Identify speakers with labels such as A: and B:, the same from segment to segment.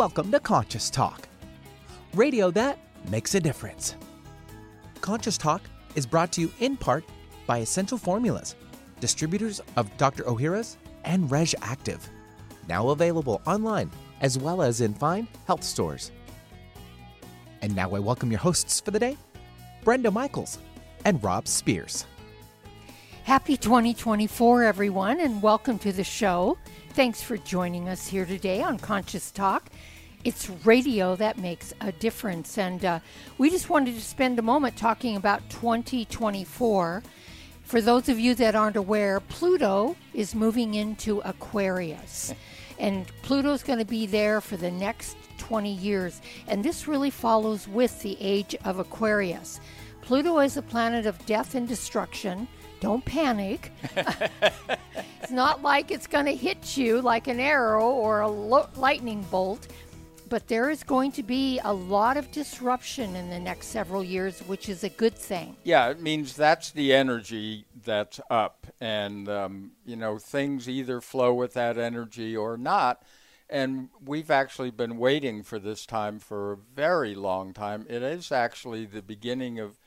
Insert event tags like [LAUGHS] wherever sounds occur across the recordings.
A: Welcome to Conscious Talk, radio that makes a difference. Conscious Talk is brought to you in part by Essential Formulas, distributors of Dr. Ohhira's and Reg'Activ, now available online as well as in fine health stores. And now I welcome your hosts for the day, Brenda Michaels and Rob Spears.
B: Happy 2024, everyone, and welcome to the show. Thanks for joining us here today on Conscious Talk. It's radio that makes a difference, and uh, we just wanted to spend a moment talking about 2024. For those of you that aren't aware, Pluto is moving into Aquarius, [LAUGHS] and Pluto's going to be there for the next 20 years, and this really follows with the age of Aquarius. Pluto is a planet of death and destruction. Don't panic. [LAUGHS] it's not like it's going to hit you like an arrow or a lo- lightning bolt, but there is going to be a lot of disruption in the next several years, which is a good thing.
C: Yeah, it means that's the energy that's up, and um, you know things either flow with that energy or not. And we've actually been waiting for this time for a very long time. It is actually the beginning of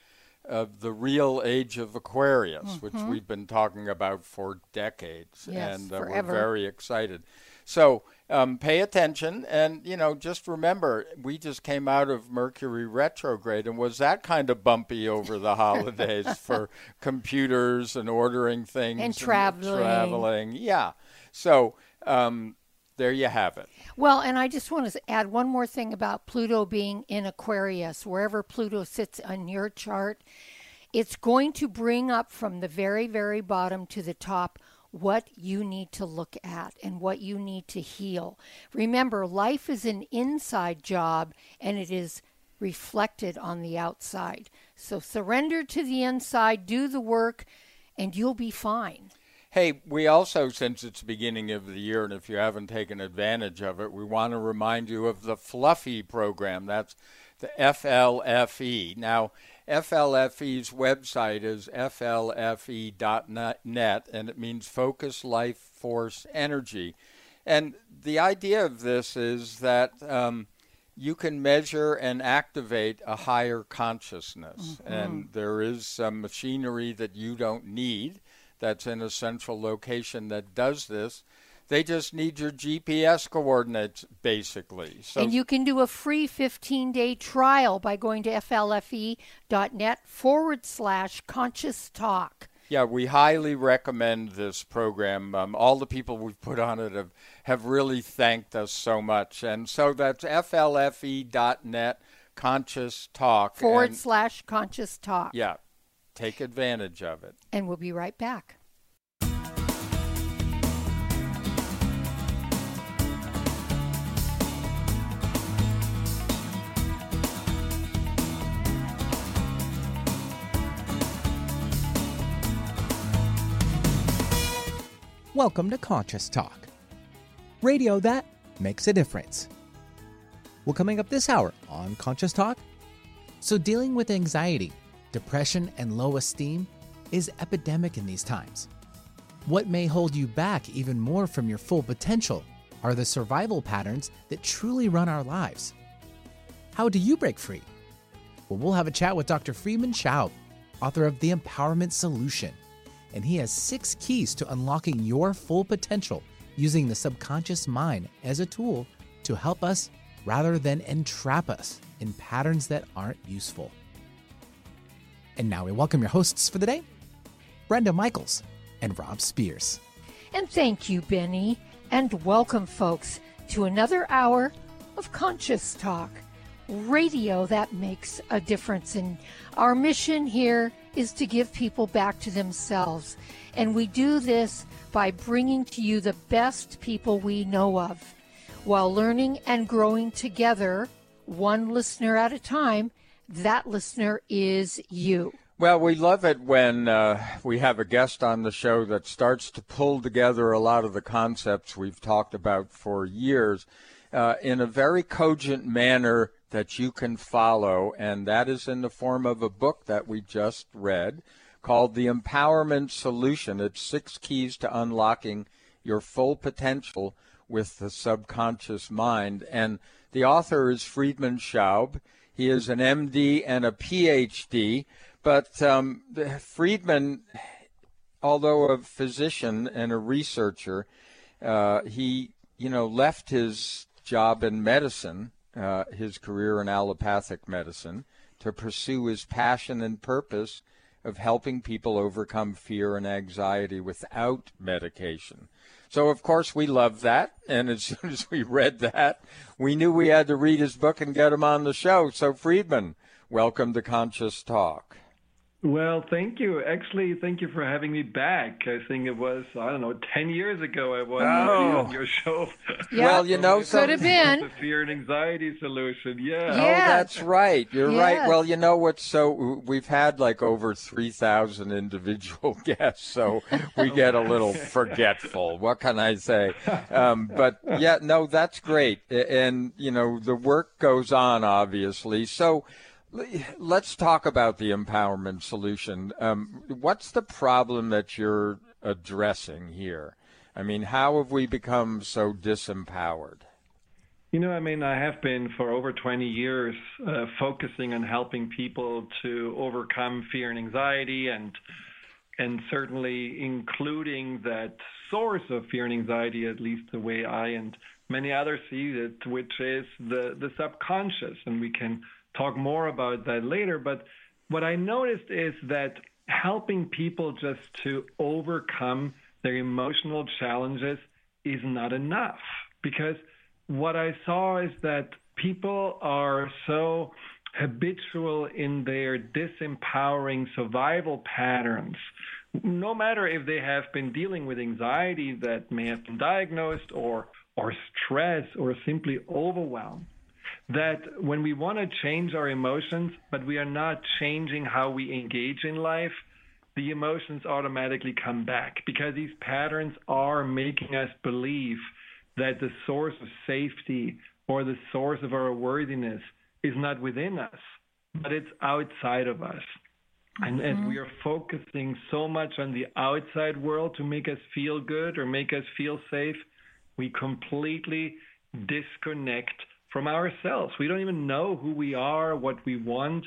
C: of the real age of Aquarius, mm-hmm. which we've been talking about for decades,
B: yes,
C: and
B: uh,
C: we're very excited. So um, pay attention, and you know, just remember, we just came out of Mercury retrograde, and was that kind of bumpy over the holidays [LAUGHS] for computers and ordering things
B: and traveling.
C: And traveling, yeah. So um, there you have it.
B: Well, and I just want to add one more thing about Pluto being in Aquarius. Wherever Pluto sits on your chart, it's going to bring up from the very, very bottom to the top what you need to look at and what you need to heal. Remember, life is an inside job and it is reflected on the outside. So surrender to the inside, do the work, and you'll be fine.
C: Hey, we also, since it's the beginning of the year, and if you haven't taken advantage of it, we want to remind you of the Fluffy program. That's the FLFE. Now, FLFE's website is flfe.net, and it means Focus Life Force Energy. And the idea of this is that um, you can measure and activate a higher consciousness. Mm-hmm. And there is some machinery that you don't need that's in a central location that does this. They just need your GPS coordinates, basically.
B: So and you can do a free 15 day trial by going to flfe.net forward slash conscious talk.
C: Yeah, we highly recommend this program. Um, all the people we've put on it have, have really thanked us so much. And so that's flfe.net conscious talk.
B: Forward
C: and,
B: slash conscious talk.
C: Yeah, Take advantage of it.
B: And we'll be right back.
A: Welcome to Conscious Talk, radio that makes a difference. Well, coming up this hour on Conscious Talk, so dealing with anxiety Depression and low esteem is epidemic in these times. What may hold you back even more from your full potential are the survival patterns that truly run our lives. How do you break free? Well, we'll have a chat with Dr. Friedemann Schaub, author of The Empowerment Solution, and he has six keys to unlocking your full potential using the subconscious mind as a tool to help us rather than entrap us in patterns that aren't useful. And now we welcome your hosts for the day, Brenda Michaels and Rob Spears.
B: And thank you, Benny. And welcome, folks, to another hour of Conscious Talk, radio that makes a difference. And our mission here is to give people back to themselves. And we do this by bringing to you the best people we know of while learning and growing together, one listener at a time that listener is you.
C: Well, we love it when uh, we have a guest on the show that starts to pull together a lot of the concepts we've talked about for years uh, in a very cogent manner that you can follow, and that is in the form of a book that we just read called The Empowerment Solution. It's six keys to unlocking your full potential with the subconscious mind. And the author is Friedemann Schaub. He is an MD and a PhD. But um, Friedemann, although a physician and a researcher, uh, he you know left his job in medicine, uh, his career in allopathic medicine, to pursue his passion and purpose of helping people overcome fear and anxiety without medication. So, of course, we loved that. And as [LAUGHS] soon as we read that, we knew we had to read his book and get him on the show. So, Friedemann, welcome to Conscious Talk.
D: Well, thank you. Actually, thank you for having me back. I think it was, I don't know, 10 years ago I was oh. on your show.
B: Yeah. [LAUGHS]
C: Well, you know,
B: could have been.
D: The fear and anxiety solution. Yeah.
C: yeah. Oh, that's right. You're yes. right. Well, you know what? So we've had like over 3,000 individual [LAUGHS] guests, so we get a little forgetful. What can I say? Um, but yeah, no, that's great. And, you know, the work goes on, obviously. So, Let's talk about the empowerment solution. Um, what's the problem that you're addressing here? I mean, how have we become so disempowered?
D: You know, I mean, I have been for over 20 years uh, focusing on helping people to overcome fear and anxiety, and and certainly including that source of fear and anxiety, at least the way I and many others see it, which is the the subconscious, and we can talk more about that later. But what I noticed is that helping people just to overcome their emotional challenges is not enough because what I saw is that people are so habitual in their disempowering survival patterns. No matter if they have been dealing with anxiety that may have been diagnosed or or stress or simply overwhelm that when we want to change our emotions, but we are not changing how we engage in life, the emotions automatically come back because these patterns are making us believe that the source of safety or the source of our worthiness is not within us, but it's outside of us. And mm-hmm. as we are focusing so much on the outside world to make us feel good or make us feel safe, we completely disconnect from ourselves. We don't even know who we are, what we want.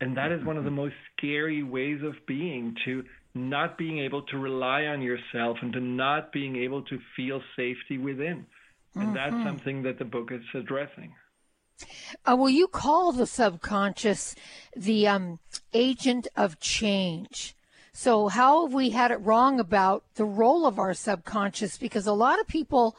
D: And that is one of the most scary ways of being to not being able to rely on yourself and to not being able to feel safety within. And mm-hmm. that's something that the book is addressing.
B: Uh, well, you call the subconscious the um, agent of change. So, how have we had it wrong about the role of our subconscious? Because a lot of people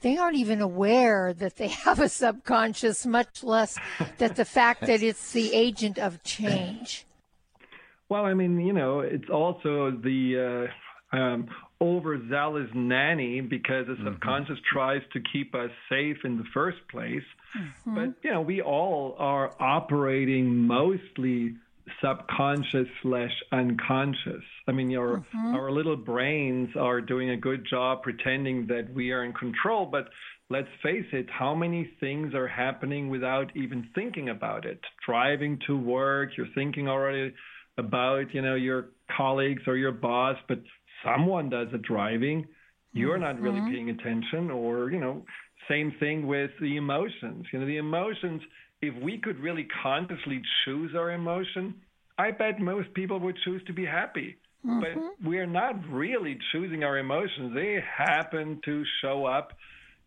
B: they aren't even aware that they [LAUGHS] have a subconscious, much less that the fact that it's the agent of change.
D: Well, I mean, you know, it's also the uh, um, overzealous nanny because the mm-hmm. subconscious mm-hmm. tries to keep us safe in the first place. Mm-hmm. But, you know, we all are operating mostly subconscious slash unconscious. I mean, your mm-hmm. our little brains are doing a good job pretending that we are in control, but let's face it, how many things are happening without even thinking about it? Driving to work, you're thinking already about, you know, your colleagues or your boss, but someone does the driving. You're mm-hmm. not really mm-hmm. paying attention or, you know, same thing with the emotions. You know, the emotions if we could really consciously choose our emotion, I bet most people would choose to be happy. Mm-hmm. But we're not really choosing our emotions. They happen to show up,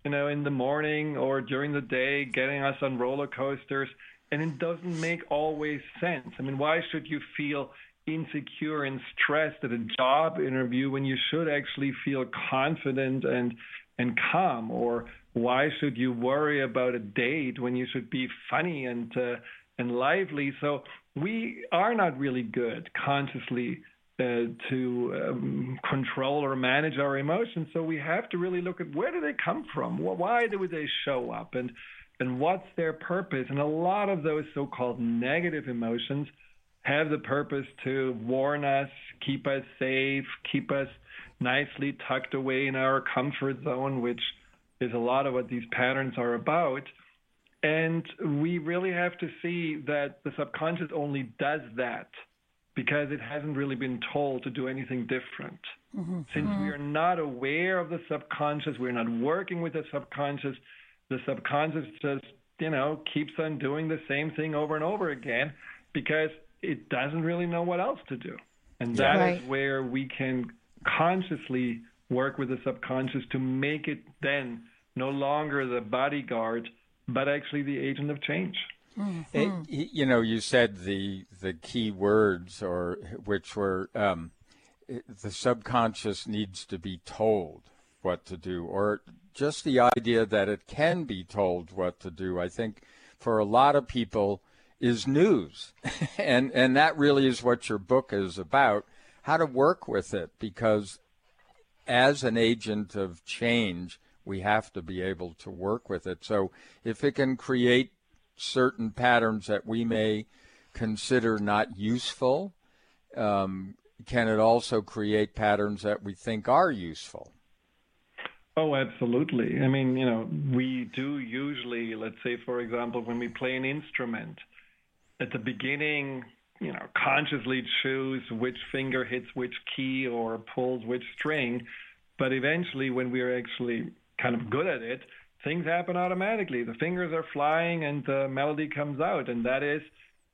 D: you know, in the morning or during the day, getting us on roller coasters. And it doesn't make always sense. I mean, why should you feel insecure and stressed at a job interview when you should actually feel confident and and calm or why should you worry about a date when you should be funny and uh, and lively? So we are not really good consciously uh, to um, control or manage our emotions. So we have to really look at where do they come from? Why do they show up? And and what's their purpose? And a lot of those so-called negative emotions have the purpose to warn us, keep us safe, keep us nicely tucked away in our comfort zone, which is a lot of what these patterns are about. And we really have to see that the subconscious only does that because it hasn't really been told to do anything different. Mm-hmm. Since we are not aware of the subconscious, we're not working with the subconscious, the subconscious just, you know, keeps on doing the same thing over and over again because it doesn't really know what else to do. And that right. is where we can consciously work with the subconscious to make it then no longer the bodyguard, but actually the agent of change.
C: Mm-hmm. It, you know, you said the the key words, or which were um, the subconscious needs to be told what to do, or just the idea that it can be told what to do. I think for a lot of people is news, [LAUGHS] and and that really is what your book is about. How to work with it, because as an agent of change, we have to be able to work with it. So if it can create certain patterns that we may consider not useful, um, can it also create patterns that we think are useful?
D: Oh, absolutely. I mean, you know, we do usually, let's say, for example, when we play an instrument, at the beginning, you know, consciously choose which finger hits which key or pulls which string. But eventually, when we're actually kind of good at it, things happen automatically. The fingers are flying and the melody comes out. And that is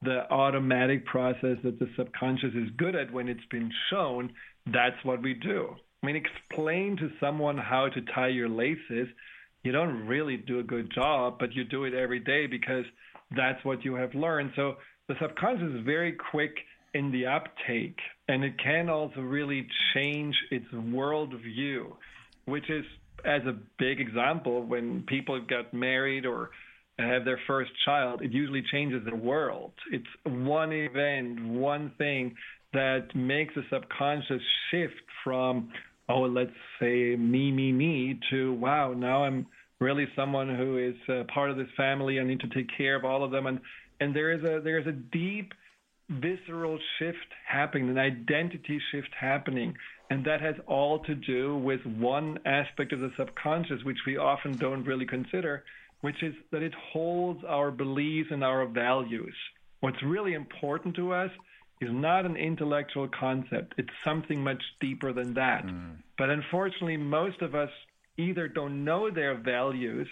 D: the automatic process that the subconscious is good at when it's been shown. That's what we do. I mean, explain to someone how to tie your laces. You don't really do a good job, but you do it every day because that's what you have learned. So the subconscious is very quick in the uptake, and it can also really change its worldview, which is as a big example, when people get married or have their first child, it usually changes their world. It's one event, one thing that makes a subconscious shift from, oh, let's say me, me, me, to wow, now I'm really someone who is uh, part of this family. I need to take care of all of them, and and there is a there is a deep visceral shift happening, an identity shift happening. And that has all to do with one aspect of the subconscious, which we often don't really consider, which is that it holds our beliefs and our values. What's really important to us is not an intellectual concept, it's something much deeper than that. Mm. But unfortunately, most of us either don't know their values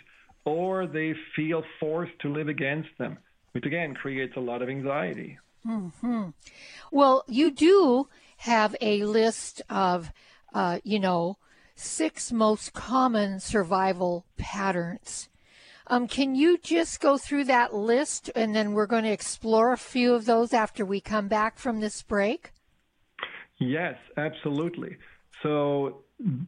D: or they feel forced to live against them, which again creates a lot of anxiety.
B: Mm-hmm. Well, you do have a list of, uh, you know, six most common survival patterns. Um, can you just go through that list and then we're going to explore a few of those after we come back from this break?
D: Yes, absolutely. So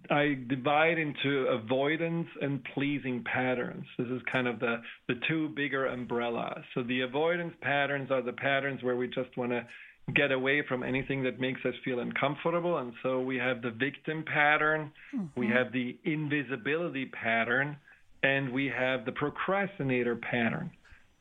D: I divide into avoidance and pleasing patterns. This is kind of the, the two bigger umbrellas. So the avoidance patterns are the patterns where we just want to get away from anything that makes us feel uncomfortable. And so we have the victim pattern, mm-hmm. we have the invisibility pattern, and we have the procrastinator pattern.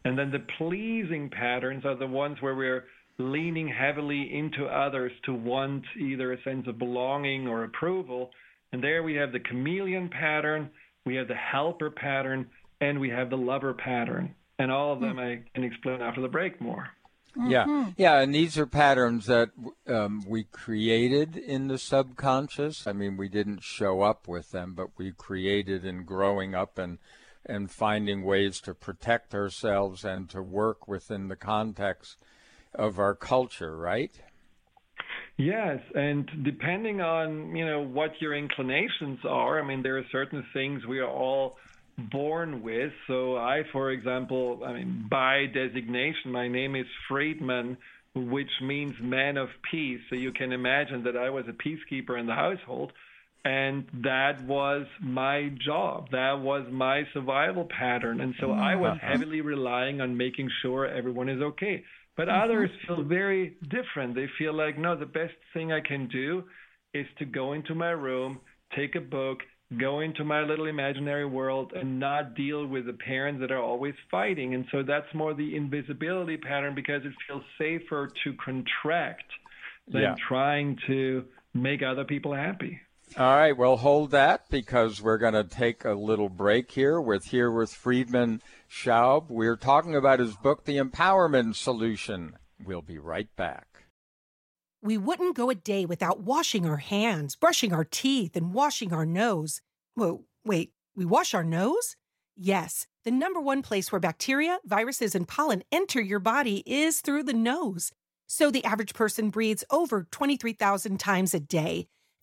D: And then the pleasing patterns are the ones where we're leaning heavily into others to want either a sense of belonging or approval. And there we have the chameleon pattern, we have the helper pattern, and we have the lover pattern. And all of them mm. I can explain after the break more.
C: Mm-hmm. Yeah, yeah, and these are patterns that um, we created in the subconscious. I mean, we didn't show up with them, but we created in growing up and and finding ways to protect ourselves and to work within the context of our culture, right?
D: Yes, and depending on you know what your inclinations are, I mean, there are certain things we are all born with. So I, for example, I mean, by designation, my name is Friedemann, which means man of peace. So you can imagine that I was a peacekeeper in the household. And that was my job. That was my survival pattern. And so I was uh-huh. heavily relying on making sure everyone is okay. But mm-hmm. others feel very different. They feel like, no, the best thing I can do is to go into my room, take a book, go into my little imaginary world and not deal with the parents that are always fighting. And so that's more the invisibility pattern because it feels safer to contract than yeah. trying to make other people happy.
C: All right, well, hold that because we're going to take a little break here with here with Friedemann Schaub. We're talking about his book, The Empowerment Solution. We'll be right back.
E: we wouldn't go a day without washing our hands, brushing our teeth, and washing our nose. Whoa, wait, we wash our nose? Yes, the number one place where bacteria, viruses, and pollen enter your body is through the nose. So the average person breathes over 23,000 times a day.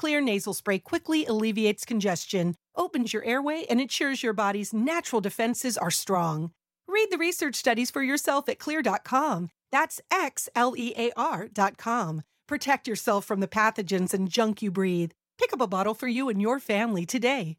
E: Xlear nasal spray quickly alleviates congestion, opens your airway, and ensures your body's natural defenses are strong. Read the research studies for yourself at xlear.com. That's X L E A R.com. Protect yourself from the pathogens and junk you breathe. Pick up a bottle for you and your family today.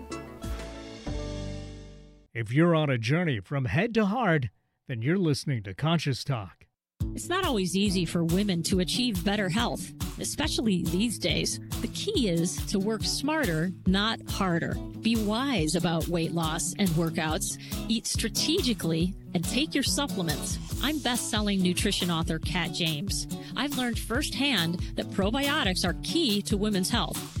F: If you're on a journey from head to heart, then you're listening to Conscious Talk.
G: It's not always easy for women to achieve better health, especially these days. The key is to work smarter, not harder. Be wise about weight loss and workouts, eat strategically, and take your supplements. I'm best-selling nutrition author Kat James. I've learned firsthand that probiotics are key to women's health.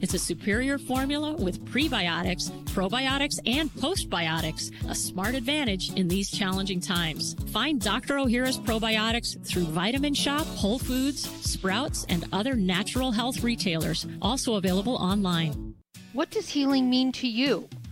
G: It's a superior formula with prebiotics, probiotics, and postbiotics, a smart advantage in these challenging times. Find Dr. Ohhira's probiotics through Vitamin Shoppe, Whole Foods, Sprouts, and other natural health retailers, also available online.
B: What does healing mean to you?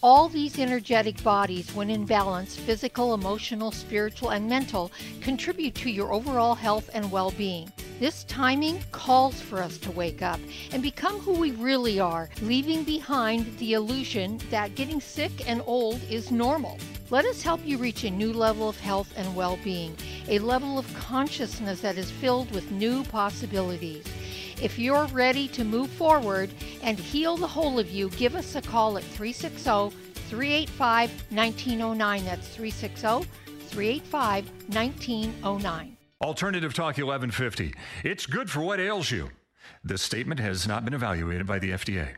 B: All these energetic bodies, when in balance, physical, emotional, spiritual, and mental, contribute to your overall health and well being. This timing calls for us to wake up and become who we really are, leaving behind the illusion that getting sick and old is normal. Let us help you reach a new level of health and well being, a level of consciousness that is filled with new possibilities. If you're ready to move forward and heal the whole of you, give us a call at 360 385 1909. That's 360 385 1909.
H: Alternative Talk 1150. It's good for what ails you. This statement has not been evaluated by the FDA.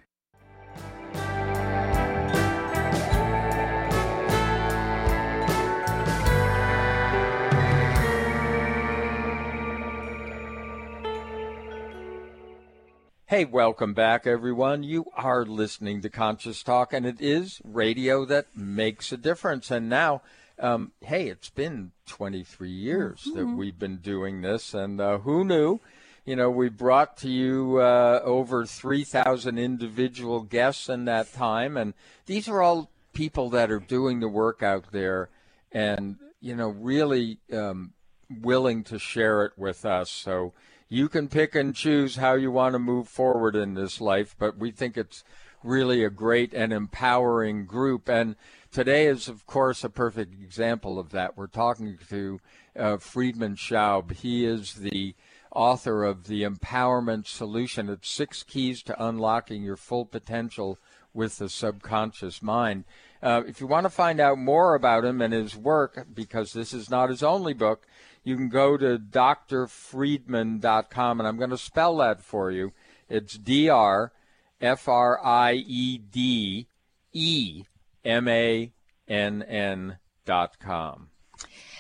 C: Hey, welcome back, everyone. You are listening to Conscious Talk, and it is radio that makes a difference. And now, um, hey, it's been 23 years mm-hmm. that we've been doing this, and uh, who knew? You know, we brought to you uh, over 3,000 individual guests in that time, and these are all people that are doing the work out there and, you know, really um, willing to share it with us. So, you can pick and choose how you want to move forward in this life, but we think it's really a great and empowering group. And today is, of course, a perfect example of that. We're talking to uh, Friedemann Schaub. He is the author of The Empowerment Solution. It's six keys to unlocking your full potential with the subconscious mind. Uh, if you want to find out more about him and his work, because this is not his only book, you can go to drfriedemann.com, and I'm going to spell that for you. It's D R F R I E D E M A N N dot com.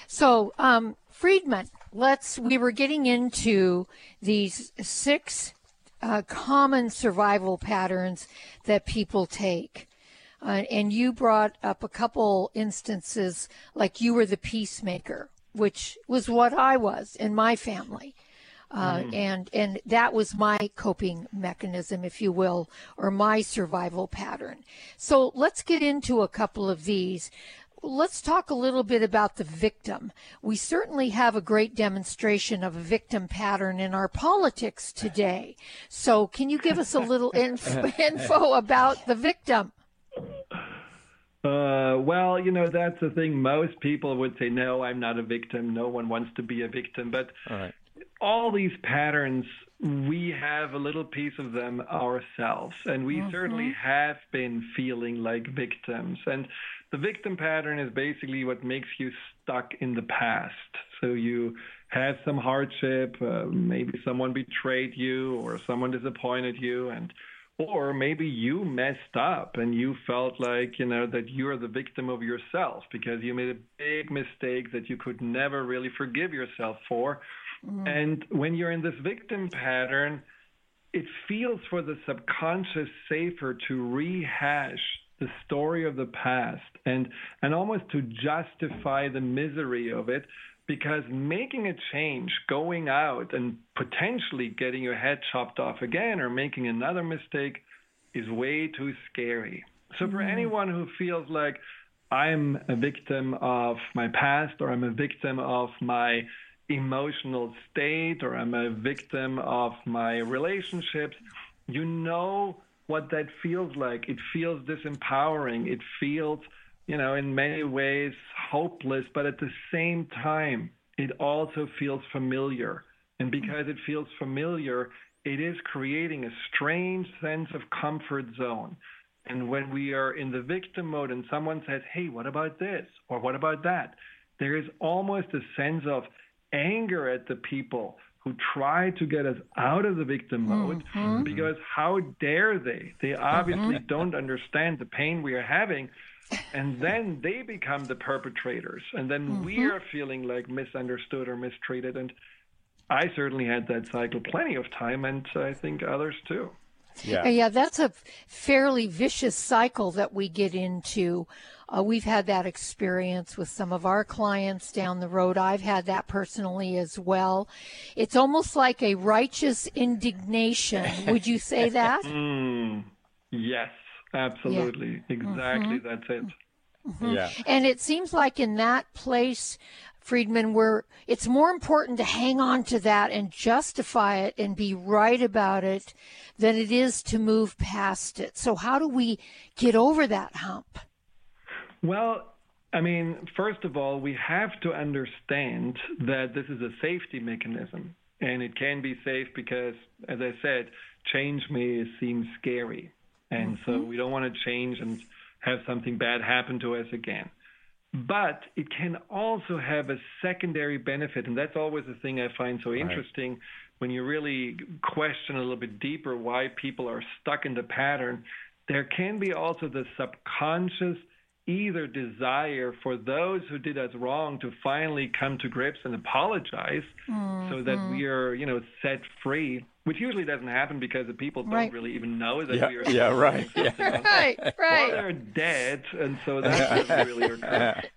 B: So, um, Friedemann, let's. We were getting into these six uh, common survival patterns that people take. Uh, and you brought up a couple instances like you were the peacemaker, which was what I was in my family. Uh, mm. and and that was my coping mechanism, if you will, or my survival pattern. So let's get into a couple of these. Let's talk a little bit about the victim. We certainly have a great demonstration of a victim pattern in our politics today. So, can you give us a little [LAUGHS] inf- [LAUGHS] info about the victim? [LAUGHS]
D: Uh, well, you know, that's the thing. Most people would say, no, I'm not a victim. No one wants to be a victim. But all, right. all these patterns, we have a little piece of them ourselves. And we mm-hmm. certainly have been feeling like victims. And the victim pattern is basically what makes you stuck in the past. So you had some hardship, uh, maybe someone betrayed you or someone disappointed you, and or maybe you messed up and you felt like you know that you're the victim of yourself because you made a big mistake that you could never really forgive yourself for. Mm. And when you're in this victim pattern, it feels for the subconscious safer to rehash the story of the past and and almost to justify the misery of it because making a change, going out and potentially getting your head chopped off again or making another mistake is way too scary. So for mm. anyone who feels like I'm a victim of my past or I'm a victim of my emotional state or I'm a victim of my relationships, you know what that feels like. It feels disempowering. It feels, you know, in many ways hopeless, but at the same time, it also feels familiar. And because it feels familiar, it is creating a strange sense of comfort zone. And when we are in the victim mode and someone says, hey, what about this? Or what about that? There is almost a sense of anger at the people who try to get us out of the victim mode mm-hmm. because how dare they? They obviously mm-hmm. don't understand the pain we are having. And then they become the perpetrators. And then mm-hmm. we are feeling like misunderstood or mistreated. And I certainly had that cycle plenty of time, and I think others too.
B: Yeah. Yeah, that's a fairly vicious cycle that we get into. Uh, we've had that experience with some of our clients down the road. I've had that personally as well. It's almost like a righteous indignation. Would you say that? [LAUGHS]
D: mm, yes, absolutely. Yeah. Exactly. Mm-hmm. That's it.
B: Mm-hmm. Yeah. And it seems like in that place, Friedemann, where it's more important to hang on to that and justify it and be right about it than it is to move past it. So, how do we get over that hump?
D: Well, I mean, first of all, we have to understand that this is a safety mechanism. And it can be safe because, as I said, change may seem scary. And mm-hmm. so we don't want to change and have something bad happen to us again. But it can also have a secondary benefit, and that's always the thing I find so interesting right. when you really question a little bit deeper why people are stuck in the pattern. There can be also the subconscious either desire for those who did us wrong to finally come to grips and apologize mm-hmm. so that mm-hmm. we are, you know, set free, which usually doesn't happen because the people don't right. really even know that
C: yeah,
D: we are.
C: Yeah, right. Yeah. [LAUGHS]
B: right, right.
D: Or they're dead, and so that doesn't really occur. [LAUGHS]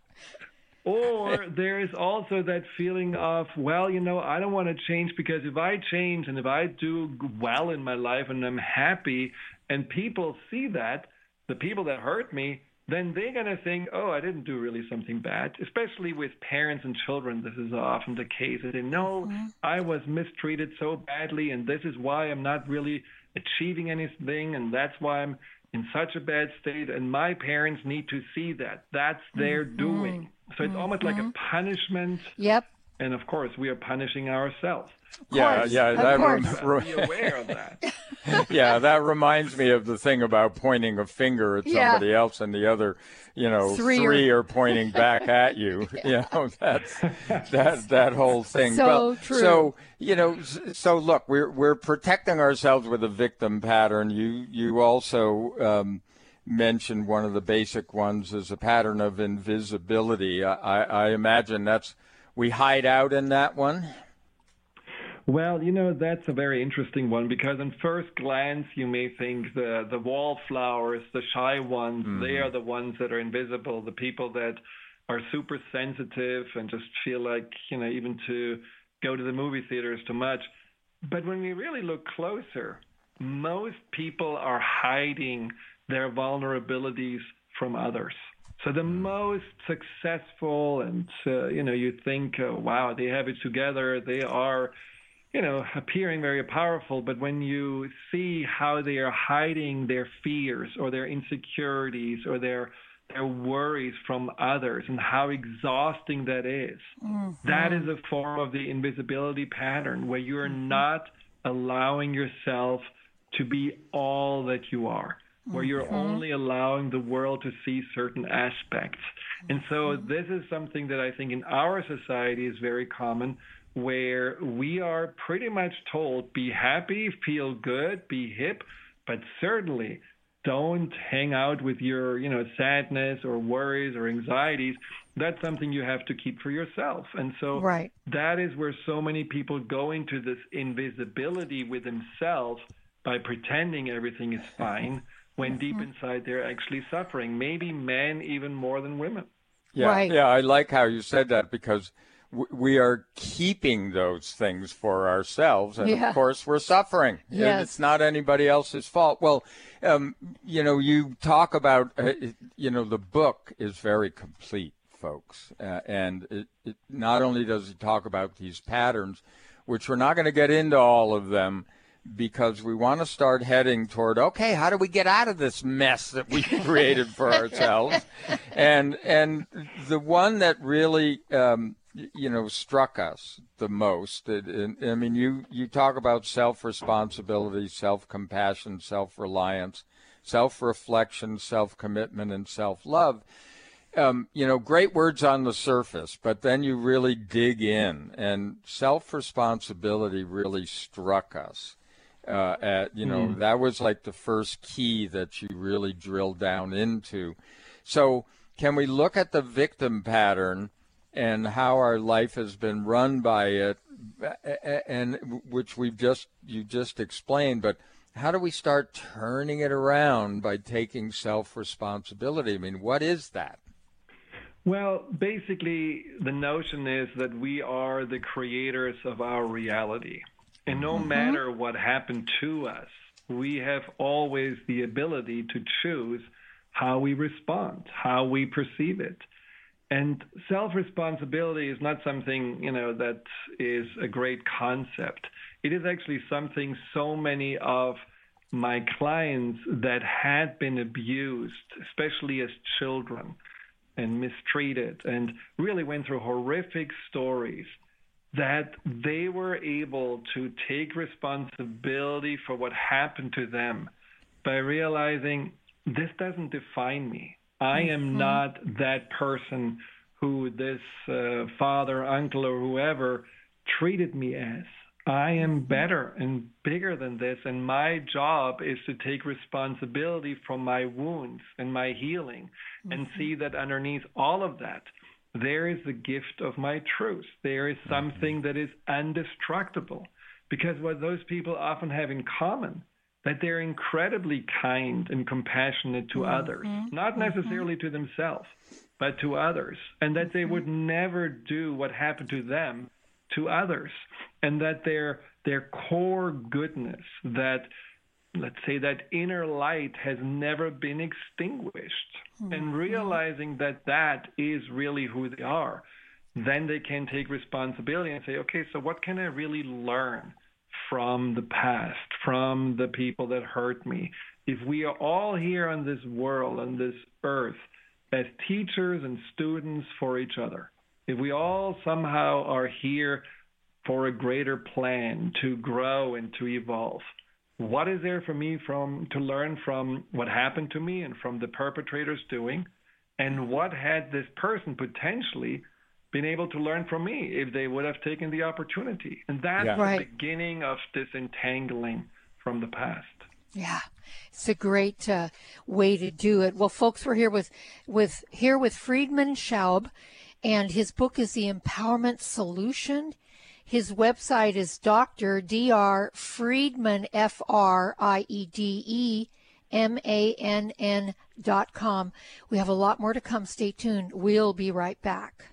D: Or there is also that feeling of, well, you know, I don't want to change because if I change and if I do well in my life and I'm happy and people see that, the people that hurt me, then they're going to think, oh, I didn't do really something bad. Especially with parents and children, this is often the case. They know mm-hmm. I was mistreated so badly, and this is why I'm not really achieving anything, and that's why I'm in such a bad state, and my parents need to see that. That's their
B: Mm-hmm.
D: doing. So it's almost like a punishment.
B: Yep.
D: And of course, we are punishing ourselves.
C: Yeah,
B: course,
C: yeah,
B: of
C: that
B: course.
C: rem-
D: Be aware of that. [LAUGHS]
C: yeah, that reminds me of the thing about pointing a finger at
B: Yeah.
C: somebody else and the other, you know,
B: Three
C: three,
B: are-
C: are pointing [LAUGHS] back at you. You know, that's that that whole thing.
B: So
C: Well,
B: true.
C: So you know, so look, we're we're protecting ourselves with a victim pattern. You you also. Um, mentioned one of the basic ones is a pattern of invisibility. I, I, I imagine that's we hide out in that one.
D: Well, you know, that's a very interesting one because on first glance you may think the the wallflowers, the shy ones, mm-hmm. they are the ones that are invisible, the people that are super sensitive and just feel like, you know, even to go to the movie theater is too much. But when we really look closer, most people are hiding their vulnerabilities from others. So the most successful and uh, you know you think uh, wow they have it together they are you know, appearing very powerful, but when you see how they are hiding their fears or their insecurities or their their worries from others and how exhausting that is, that is a form of the invisibility pattern where you're not allowing yourself to be all that you are, where you're mm-hmm. only allowing the world to see certain aspects. And so mm-hmm. this is something that I think in our society is very common where we are pretty much told be happy, feel good, be hip, but certainly don't hang out with your, you know, sadness or worries or anxieties. That's something you have to keep for yourself. And so
B: Right.
D: that is where so many people go into this invisibility with themselves by pretending everything is [LAUGHS] fine when deep inside they're actually suffering. Maybe men even more than women.
C: Yeah,
B: Right.
C: yeah, I like how you said that because w- we are keeping those things for ourselves, and
B: Yeah.
C: of course we're suffering. And
B: Yes.
C: It's not anybody else's fault. Well, um, you know, you talk about, uh, you know, the book is very complete, folks, uh, and it, it not only does it talk about these patterns, which we're not going to get into all of them because we want to start heading toward okay how do we get out of this mess that we [LAUGHS] created for ourselves and and the one that really um, you know struck us the most it, and, i mean you you talk about self responsibility self compassion self reliance self reflection self commitment and self love um, you know, great words on the surface, but then you really dig in, and self responsibility really struck us. Uh, at you know, that was like the first key that you really drilled down into. So, can we look at the victim pattern and how our life has been run by it, and which we've just you just explained, but how do we start turning it around by taking self responsibility? I mean, what is that?
D: Well, basically, the notion is that we are the creators of our reality. And no mm-hmm. matter what happened to us, we have always the ability to choose how we respond, how we perceive it. And self responsibility is not something, you know, that is a great concept. It is actually something so many of my clients that had been abused, especially as children, and mistreated and really went through horrific stories that they were able to take responsibility for what happened to them by realizing this doesn't define me. I am mm-hmm. not that person who this uh, father, uncle, or whoever treated me as. I am mm-hmm. better and bigger than this, and my job is to take responsibility from my wounds and my healing and mm-hmm. see that underneath all of that, there is the gift of my truth. There is mm-hmm. something that is indestructible. Because what those people often have in common, that they're incredibly kind and compassionate to mm-hmm. others, mm-hmm. not necessarily to themselves, but to others, and that they would never do what happened to them to others, and that their their core goodness, that let's say that inner light has never been extinguished, hmm. and realizing that that is really who they are, then they can take responsibility and say, okay, so what can I really learn from the past, from the people that hurt me. If we are all here on this world, on this earth, as teachers and students for each other, if we all somehow are here for a greater plan to grow and to evolve, what is there for me from to learn from what happened to me and from the perpetrators doing? And what had this person potentially been able to learn from me if they would have taken the opportunity? And that's yeah.
B: right.
D: the beginning of disentangling from the past.
B: Yeah. It's a great uh, way to do it. Well folks we're here with with here with Friedemann Schaub and his book is the empowerment solution his website is Dr. Dr. Friedemann, F R I E D E M A N N dot com. We have a lot more to come. Stay tuned. We'll be right back.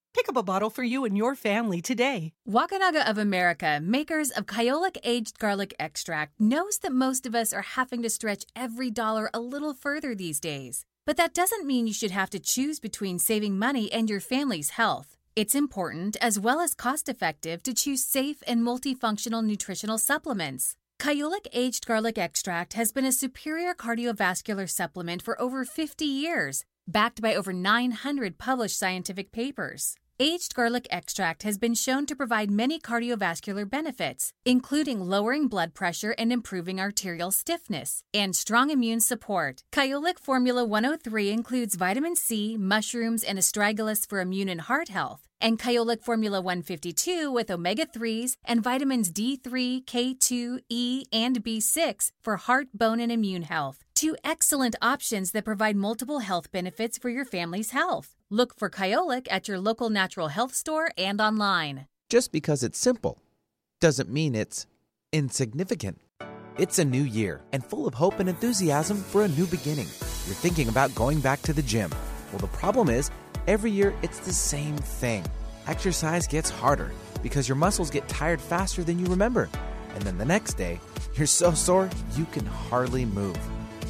E: Pick up a bottle for you and your family today.
I: Wakunaga of America, makers of Kyolic Aged Garlic Extract, knows that most of us are having to stretch every dollar a little further these days. But that doesn't mean you should have to choose between saving money and your family's health. It's important, as well as cost effective, to choose safe and multifunctional nutritional supplements. Kyolic Aged Garlic Extract has been a superior cardiovascular supplement for over 50 years, backed by over 900 published scientific papers. Aged garlic extract has been shown to provide many cardiovascular benefits, including lowering blood pressure and improving arterial stiffness, and strong immune support. Kyolic Formula 103 includes vitamin C, mushrooms, and astragalus for immune and heart health, and Kyolic Formula 152 with omega 3s and vitamins D3, K2, E, and B6 for heart, bone, and immune health. Two excellent options that provide multiple health benefits for your family's health. Look for Kyolic at your local natural health store and online.
A: Just because it's simple doesn't mean it's insignificant. It's a new year and full of hope and enthusiasm for a new beginning. You're thinking about going back to the gym. Well, the problem is, every year it's the same thing. Exercise gets harder because your muscles get tired faster than you remember. And then the next day, you're so sore you can hardly move.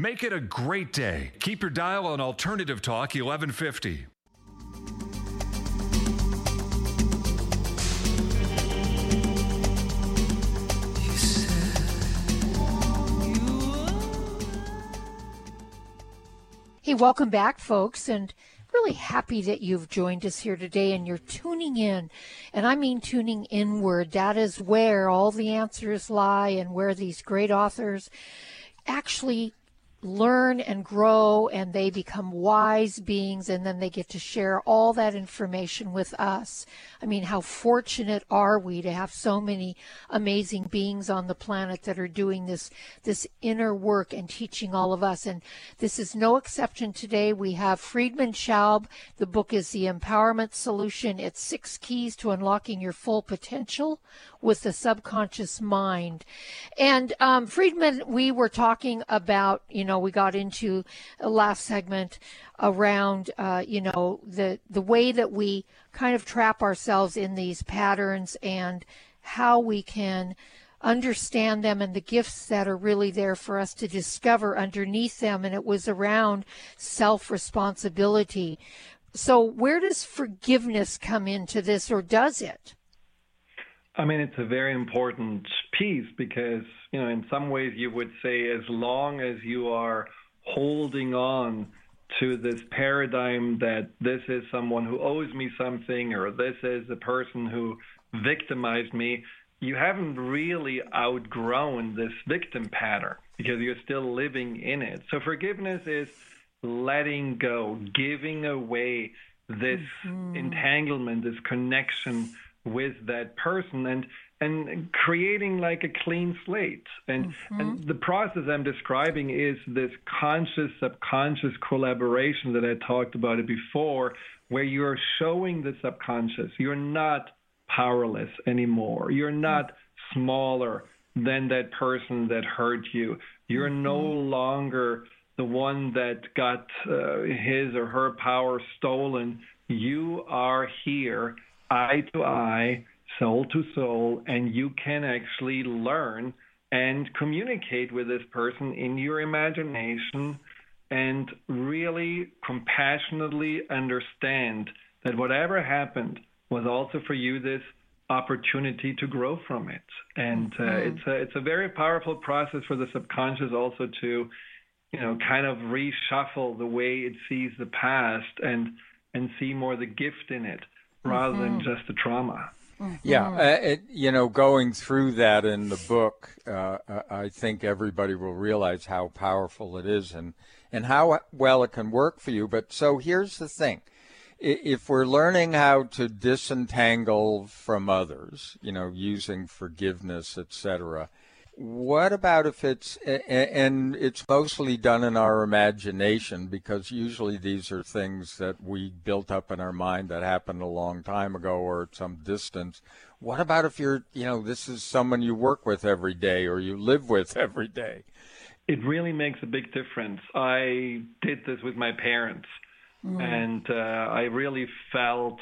H: Make it a great day. Keep your dial on Alternative Talk 1150.
B: Hey, welcome back, folks, and really happy that you've joined us here today and you're tuning in. And I mean tuning inward. That is where all the answers lie and where these great authors actually learn and grow and they become wise beings and then they get to share all that information with us. I mean, how fortunate are we to have so many amazing beings on the planet that are doing this this inner work and teaching all of us and this is no exception today. We have Friedemann Schaub. The book is The Empowerment Solution. It's 6 keys to unlocking your full potential with the subconscious mind. And um, Friedemann, we were talking about, you know, we got into last segment around, uh, you know, the the way that we kind of trap ourselves in these patterns and how we can understand them and the gifts that are really there for us to discover underneath them. And it was around self responsibility. So, where does forgiveness come into this, or does it?
D: I mean, it's a very important piece because, you know, in some ways you would say as long as you are holding on to this paradigm that this is someone who owes me something or this is a person who victimized me, you haven't really outgrown this victim pattern because you're still living in it. So forgiveness is letting go, giving away this mm-hmm. entanglement, this connection with that person and and creating like a clean slate. And mm-hmm. and the process i'm describing is this conscious subconscious collaboration that i talked about it before where you're showing the subconscious. You're not powerless anymore. You're not smaller than that person that hurt you. You're mm-hmm. no longer the one that got uh, his or her power stolen. You are here eye to eye, soul to soul, and you can actually learn and communicate with this person in your imagination and really compassionately understand that whatever happened was also for you this opportunity to grow from it. And uh, mm-hmm. it's a it's a very powerful process for the subconscious also to, you know, kind of reshuffle the way it sees the past and and see more the gift in it rather mm-hmm. than just the trauma.
C: Mm-hmm. Yeah, uh, it, you know, going through that in the book, uh, I think everybody will realize how powerful it is and and how well it can work for you. But so here's the thing: if we're learning how to disentangle from others, you know, using forgiveness, etc., what about if it's and it's mostly done in our imagination because usually these are things that we built up in our mind that happened a long time ago or at some distance. What about if you're, you know, this is someone you work with every day or you live with [LAUGHS] every day?
D: It really makes a big difference. I did this with my parents, mm. and uh, I really felt,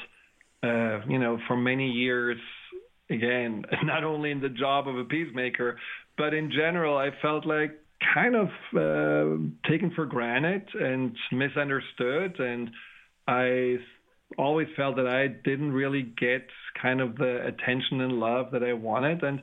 D: uh, you know, for many years again, [LAUGHS] not only in the job of a peacemaker, but in general, I felt like kind of uh, taken for granted and misunderstood, and I always felt that I didn't really get kind of the attention and love that I wanted, and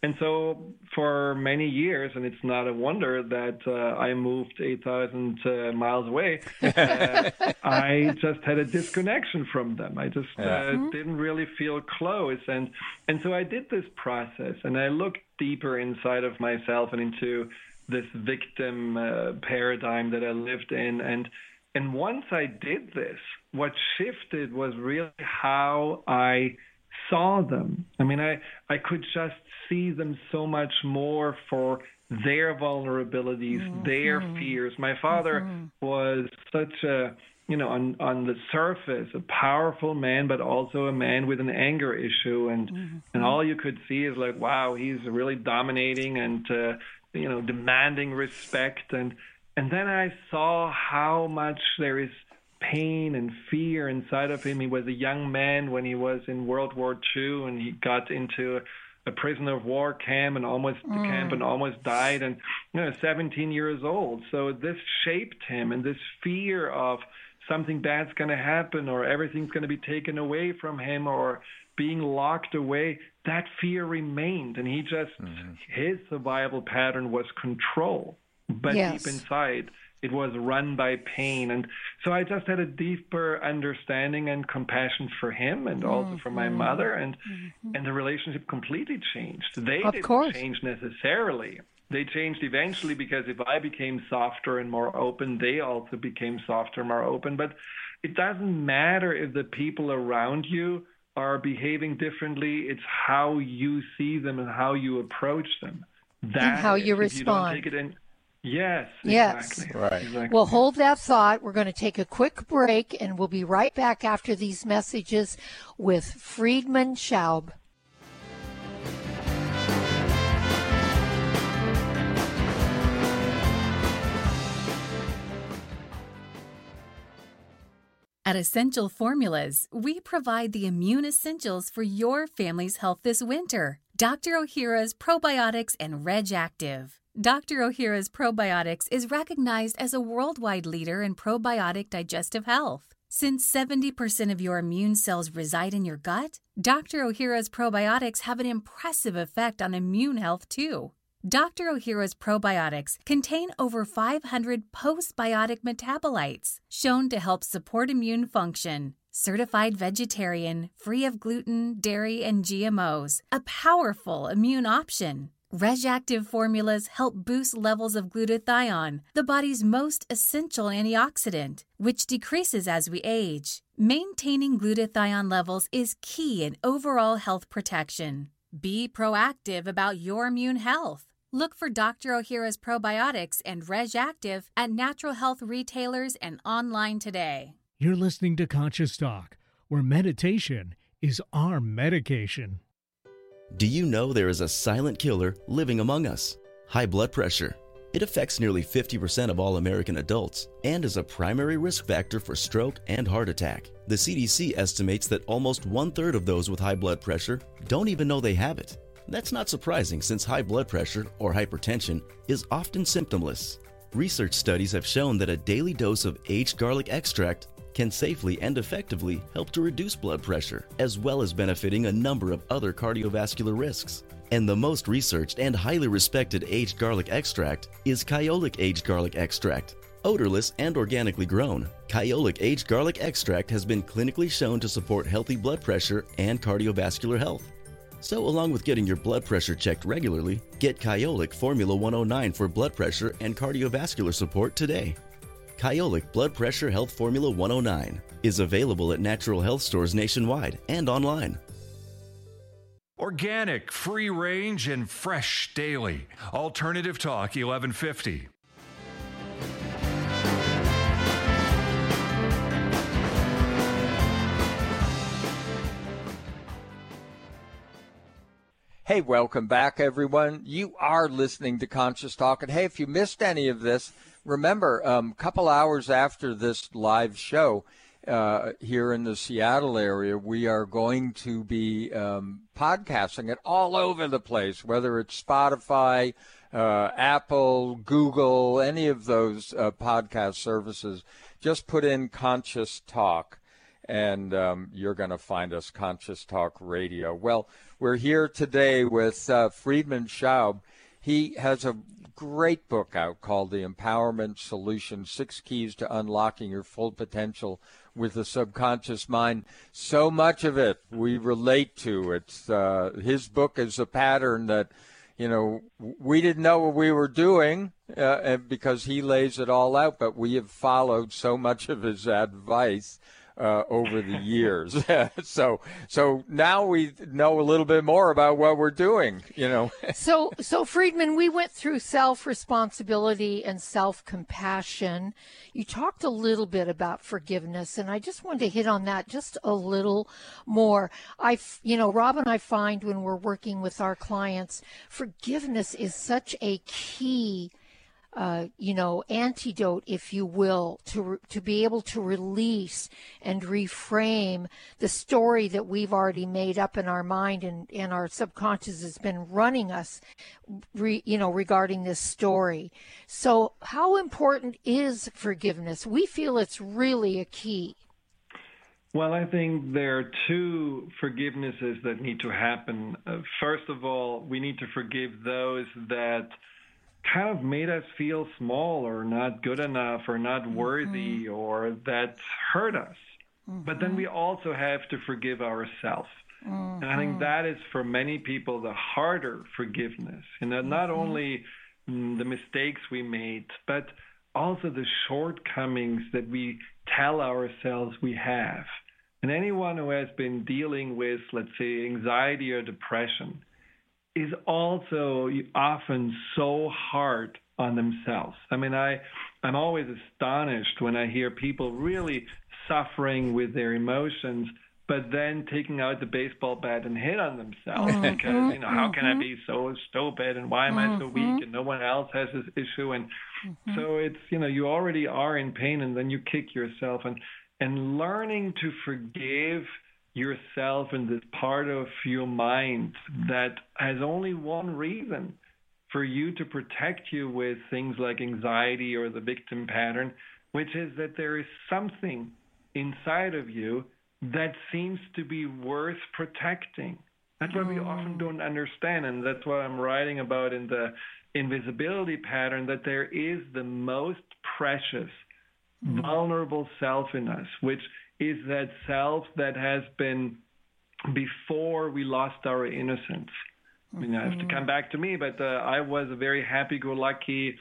D: and so for many years, and it's not a wonder that uh, I moved 8,000 uh, miles away, uh, [LAUGHS] I just had a disconnection from them. I just yeah. Uh, mm-hmm. didn't really feel close. And, and so I did this process and I looked deeper inside of myself and into this victim uh, paradigm that I lived in. And, and once I did this, what shifted was really how I saw them. I mean, I, I could just see them so much more for their vulnerabilities, mm-hmm. their fears. My father mm-hmm. was such a you know, on on the surface, a powerful man, but also a man with an anger issue, and mm-hmm. and all you could see is like, wow, he's really dominating and uh, you know, demanding respect, and and then I saw how much there is pain and fear inside of him. He was a young man when he was in World War II, and he got into a prisoner of war camp and almost mm. camp and almost died, and you know, 17 years old. So this shaped him, and this fear of something bad's going to happen or everything's going to be taken away from him or being locked away, that fear remained. And he just, mm-hmm. his survival pattern was control. But yes. deep inside, it was run by pain. And so I just had a deeper understanding and compassion for him and mm-hmm. also for my mm-hmm. mother. And, mm-hmm. and the relationship completely changed. They of didn't course. change necessarily they changed eventually because if I became softer and more open, they also became softer, and more open. But it doesn't matter if the people around you are behaving differently. It's how you see them and how you approach them.
B: That and how you respond.
D: You in, yes.
B: Yes.
C: Exactly. Right. Exactly.
B: Well, hold that thought. We're going to take a quick break, and we'll be right back after these messages with Friedemann Schaub.
I: At Essential Formulas, we provide the immune essentials for your family's health this winter. Dr. Ohhira's Probiotics and Reg'Activ. Dr. Ohhira's Probiotics is recognized as a worldwide leader in probiotic digestive health. Since 70% of your immune cells reside in your gut, Dr. Ohhira's probiotics have an impressive effect on immune health too. Dr. Ohhira's probiotics contain over 500 postbiotic metabolites shown to help support immune function. Certified vegetarian, free of gluten, dairy, and GMOs, a powerful immune option. Reg'Activ formulas help boost levels of glutathione, the body's most essential antioxidant, which decreases as we age. Maintaining glutathione levels is key in overall health protection. Be proactive about your immune health. Look for Dr. Ohhira's probiotics and Reg'Activ at natural health retailers and online today.
F: You're listening to Conscious Talk, where meditation is our medication.
J: Do you know there is a silent killer living among us? High blood pressure. It affects nearly 50% of all American adults and is a primary risk factor for stroke and heart attack. The CDC estimates that almost one third of those with high blood pressure don't even know they have it. That's not surprising since high blood pressure, or hypertension, is often symptomless. Research studies have shown that a daily dose of aged garlic extract can safely and effectively help to reduce blood pressure, as well as benefiting a number of other cardiovascular risks. And the most researched and highly respected aged garlic extract is Kyolic Aged Garlic Extract. Odorless and organically grown, Kyolic Aged Garlic Extract has been clinically shown to support healthy blood pressure and cardiovascular health. So, along with getting your blood pressure checked regularly, get Kyolic Formula 109 for blood pressure and cardiovascular support today. Kyolic Blood Pressure Health Formula 109 is available at natural health stores nationwide and online.
H: Organic, free range, and fresh daily. Alternative Talk 1150.
C: Hey, welcome back, everyone. You are listening to Conscious Talk. And hey, if you missed any of this, remember, a um, couple hours after this live show uh, here in the Seattle area, we are going to be um, podcasting it all over the place, whether it's Spotify, uh, Apple, Google, any of those uh, podcast services. Just put in Conscious Talk and um, you're going to find us Conscious Talk Radio. Well, we're here today with uh, Friedemann Schaub. He has a great book out called The Empowerment Solution Six Keys to Unlocking Your Full Potential with the Subconscious Mind. So much of it we relate to. It's uh, His book is a pattern that. You know, we didn't know what we were doing uh, because he lays it all out, but we have followed so much of his advice uh, over the years. [LAUGHS] [LAUGHS] so so now we know a little bit more about what we're doing. You know. [LAUGHS]
B: so so Friedemann, we went through self responsibility and self compassion. You talked a little bit about forgiveness, and I just wanted to hit on that just a little more. I you know Rob and I find when we're working with our clients, forgiveness is such a key uh, you know, antidote, if you will, to to be able to release and reframe the story that we've already made up in our mind and, and our subconscious has been running us, re, you know, regarding this story. So, how important is forgiveness? We feel it's really a key.
D: Well, I think there are two forgivenesses that need to happen. Uh, first of all, we need to forgive those that kind of made us feel small or not good enough or not mm-hmm. worthy mm-hmm. or that hurt us. Mm-hmm. But then we also have to forgive ourselves. Mm-hmm. And I think that is for many people the harder forgiveness. And you know, not mm-hmm. only the mistakes we made, but also the shortcomings that we tell ourselves we have. And anyone who has been dealing with, let's say, anxiety or depression, is also often so hard on themselves. I mean, I I'm always astonished when I hear people really suffering with their emotions, but then taking out the baseball bat and hit on themselves mm-hmm. because you know how can I mm-hmm. be so stupid and why am mm-hmm. I so weak mm-hmm. and no one else has this issue and mm-hmm. so it's you know you already are in pain and then you kick yourself and and learning to forgive yourself and this part of your mind that has only one reason for you to protect you with things like anxiety or the victim pattern, which is that there is something inside of you that seems to be worth protecting. That's what we often mm. don't understand, and that's what I'm writing about in the invisibility pattern that there is the most precious, mm. vulnerable self in us, which is that self that has been before we lost our innocence. I mean, I have to come back to me, but uh, I was a very happy-go-lucky,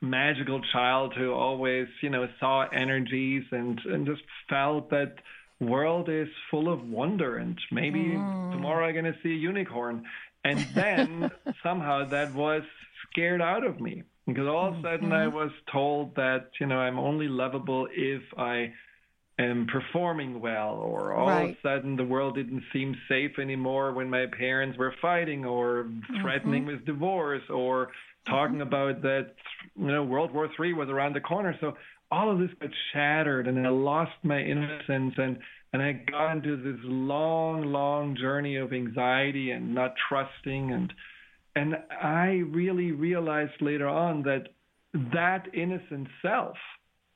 D: magical child who always, you know, saw energies and and just felt that world is full of wonder and maybe mm. tomorrow I'm going to see a unicorn. And then [LAUGHS] somehow that was scared out of me because all of a sudden mm-hmm. I was told that, you know, I'm only lovable if I am performing well, or all right. of a sudden the world didn't seem safe anymore when my parents were fighting or threatening mm-hmm. with divorce or talking mm-hmm. about that you know World War Three was around the corner. So all of this got shattered, and I lost my innocence, and and I got into this long, long journey of anxiety and not trusting, and and I really realized later on that that innocent self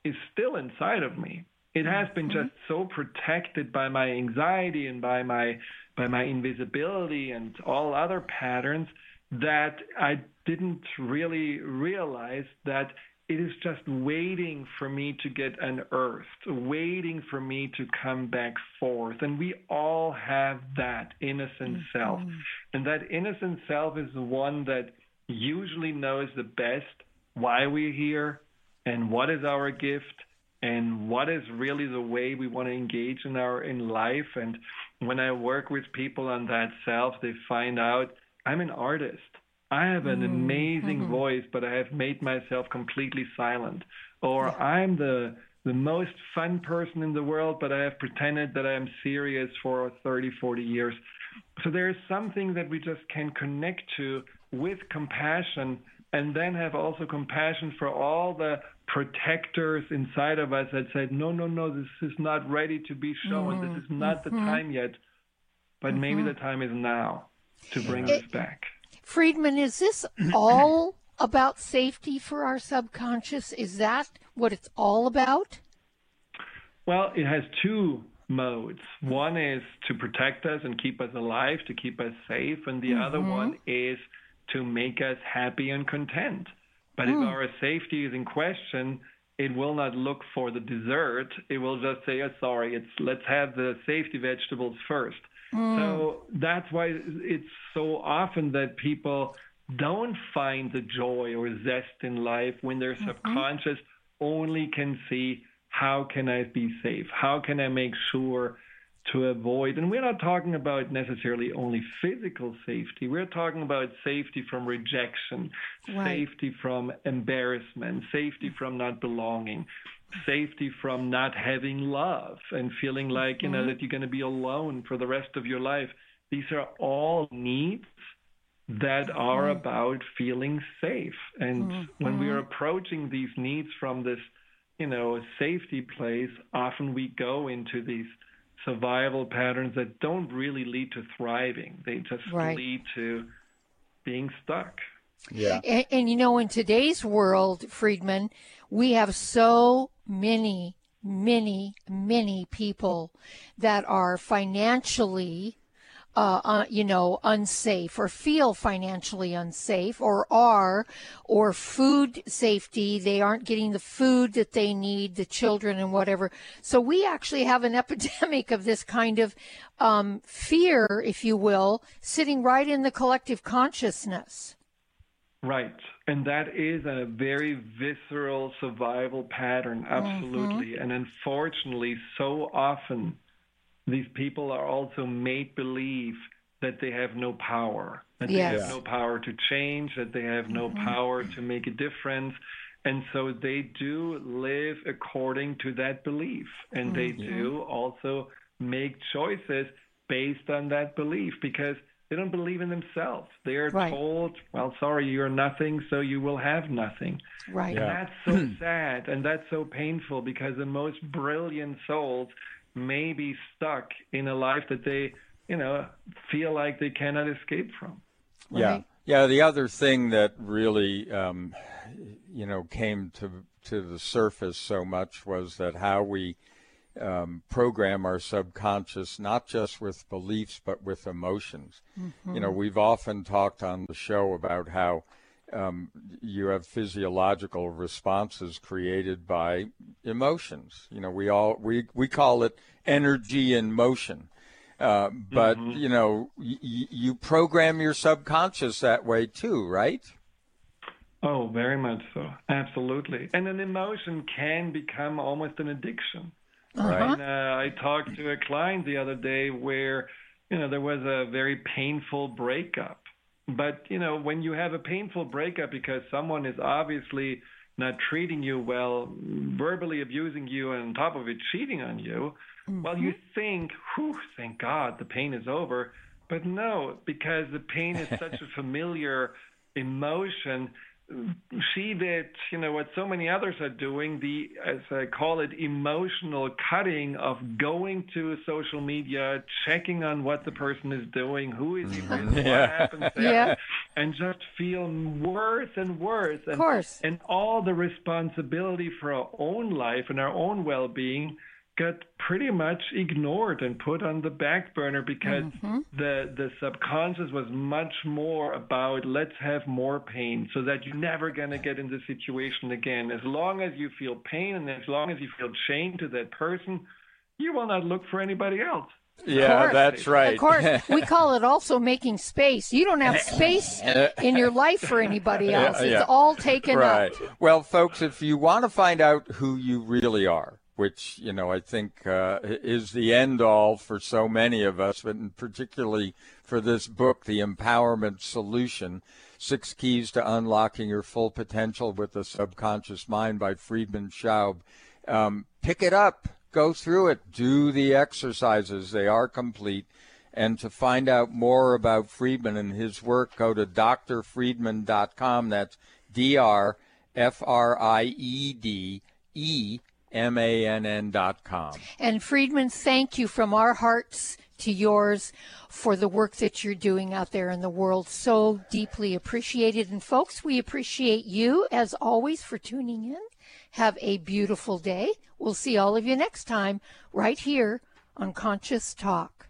D: is still inside of me it has been mm-hmm. just so protected by my anxiety and by my by my invisibility and all other patterns that I didn't really realize that it is just waiting for me to get unearthed, waiting for me to come back forth. And we all have that innocent mm-hmm. self. And that innocent self is the one that usually knows the best why we're here and what is our gift and what is really the way we want to engage in our in life and when i work with people on that self they find out i'm an artist i have an mm-hmm. amazing mm-hmm. voice but i have made myself completely silent or yeah. i'm the the most fun person in the world but i have pretended that i'm serious for 30 40 years so there is something that we just can connect to with compassion and then have also compassion for all the protectors inside of us that said, no, no, no, this is not ready to be shown. Mm-hmm. This is not mm-hmm. the time yet. But mm-hmm. maybe the time is now to bring it, us back.
B: Friedemann, is this all about safety for our subconscious? Is that what it's all about?
D: Well, it has two modes. One is to protect us and keep us alive, to keep us safe, and the other mm-hmm. one is to make us happy and content. But mm. if hmm. our safety is in question, it will not look for the dessert. It will just say, oh, sorry, it's let's have the safety vegetables first. Mm. So that's why it's so often that people don't find the joy or zest in life when their mm-hmm. subconscious only can see how can I be safe? How can I make sure to avoid? And we're not talking about necessarily only physical safety. We're talking about safety from rejection, right. safety from embarrassment, safety from not belonging, safety from not having love and feeling like, you know, mm-hmm. that you're going to be alone for the rest of your life. These are all needs that are mm-hmm. about feeling safe. And mm-hmm. when we are approaching these needs from this, you know, safety place, often we go into these survival patterns that don't really lead to thriving. They just right. lead to being stuck.
B: Yeah. And, and, you know, in today's world, Friedemann, we have so many, many, many people that are financially uh, uh, you know, unsafe or feel financially unsafe or are, or food safety, they aren't getting the food that they need, the children and whatever. So we actually have an [LAUGHS] epidemic of this kind of um, fear, if you will, sitting right in the collective consciousness.
D: Right. And that is a very visceral survival pattern, absolutely. Mm-hmm. And unfortunately, so often these people are also made believe that they have no power, that yes. they have no power to change, that they have no mm-hmm. power to make a difference. And so they do live according to that belief. And they mm-hmm. do also make choices based on that belief because they don't believe in themselves. They are right. told, well, sorry, you're nothing, so you will have nothing.
B: Right.
D: And that's so [CLEARS THROAT] sad and that's so painful because the most brilliant souls may be stuck in a life that they, you know, feel like they cannot escape from.
C: Right? Yeah. Yeah. The other thing that really, um, you know, came to to the surface so much was that how we um, program our subconscious, not just with beliefs, but with emotions. Mm-hmm. You know, we've often talked on the show about how um, you have physiological responses created by emotions. You know, we all we we call it energy in motion. Uh, but mm-hmm. you know, y- you program your subconscious that way too, right?
D: Oh, very much so. Absolutely. And an emotion can become almost an addiction. Uh-huh. Right. Uh, I talked to a client the other day where, you know, there was a very painful breakup but, you know, when you have a painful breakup because someone is obviously not treating you well, verbally abusing you, and on top of it, cheating on you, mm-hmm. well, you think, whew, thank God the pain is over. But no, because the pain is such a [LAUGHS] familiar emotion see that you know what so many others are doing the as i call it emotional cutting of going to social media checking on what the person is doing who is he mm-hmm. with yeah. what happens [LAUGHS] there yeah. and just feel worse and worse and,
B: of course.
D: and all the responsibility for our own life and our own well-being got pretty much ignored and put on the back burner because mm-hmm. the the subconscious was much more about let's have more pain so that you're never going to get in this situation again as long as you feel pain and as long as you feel chained to that person you will not look for anybody else
C: yeah, that's right.
B: Of course, [LAUGHS] we call it also making space. You don't have space [LAUGHS] in your life for anybody else. Yeah, yeah. It's all taken
C: right.
B: up.
C: Well, folks, if you want to find out who you really are, which you know I think uh, is the end all for so many of us, but particularly for this book, The Empowerment Solution: Six Keys to Unlocking Your Full Potential with the Subconscious Mind by Friedemann Schaub. Um, pick it up, go through it, do the exercises; they are complete. And to find out more about Friedemann and his work, go to drfriedemann.com. That's D R F R I E D E M-A-N-N.com.
B: And Friedemann, thank you from our hearts to yours for the work that you're doing out there in the world. So deeply appreciated. And folks, we appreciate you as always for tuning in. Have a beautiful day. We'll see all of you next time right here on Conscious Talk.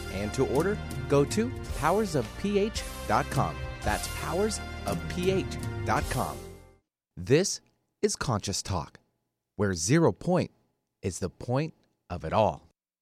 A: and to order, go to powersofph.com. That's powersofph.com. This is Conscious Talk, where zero point is the point of it all.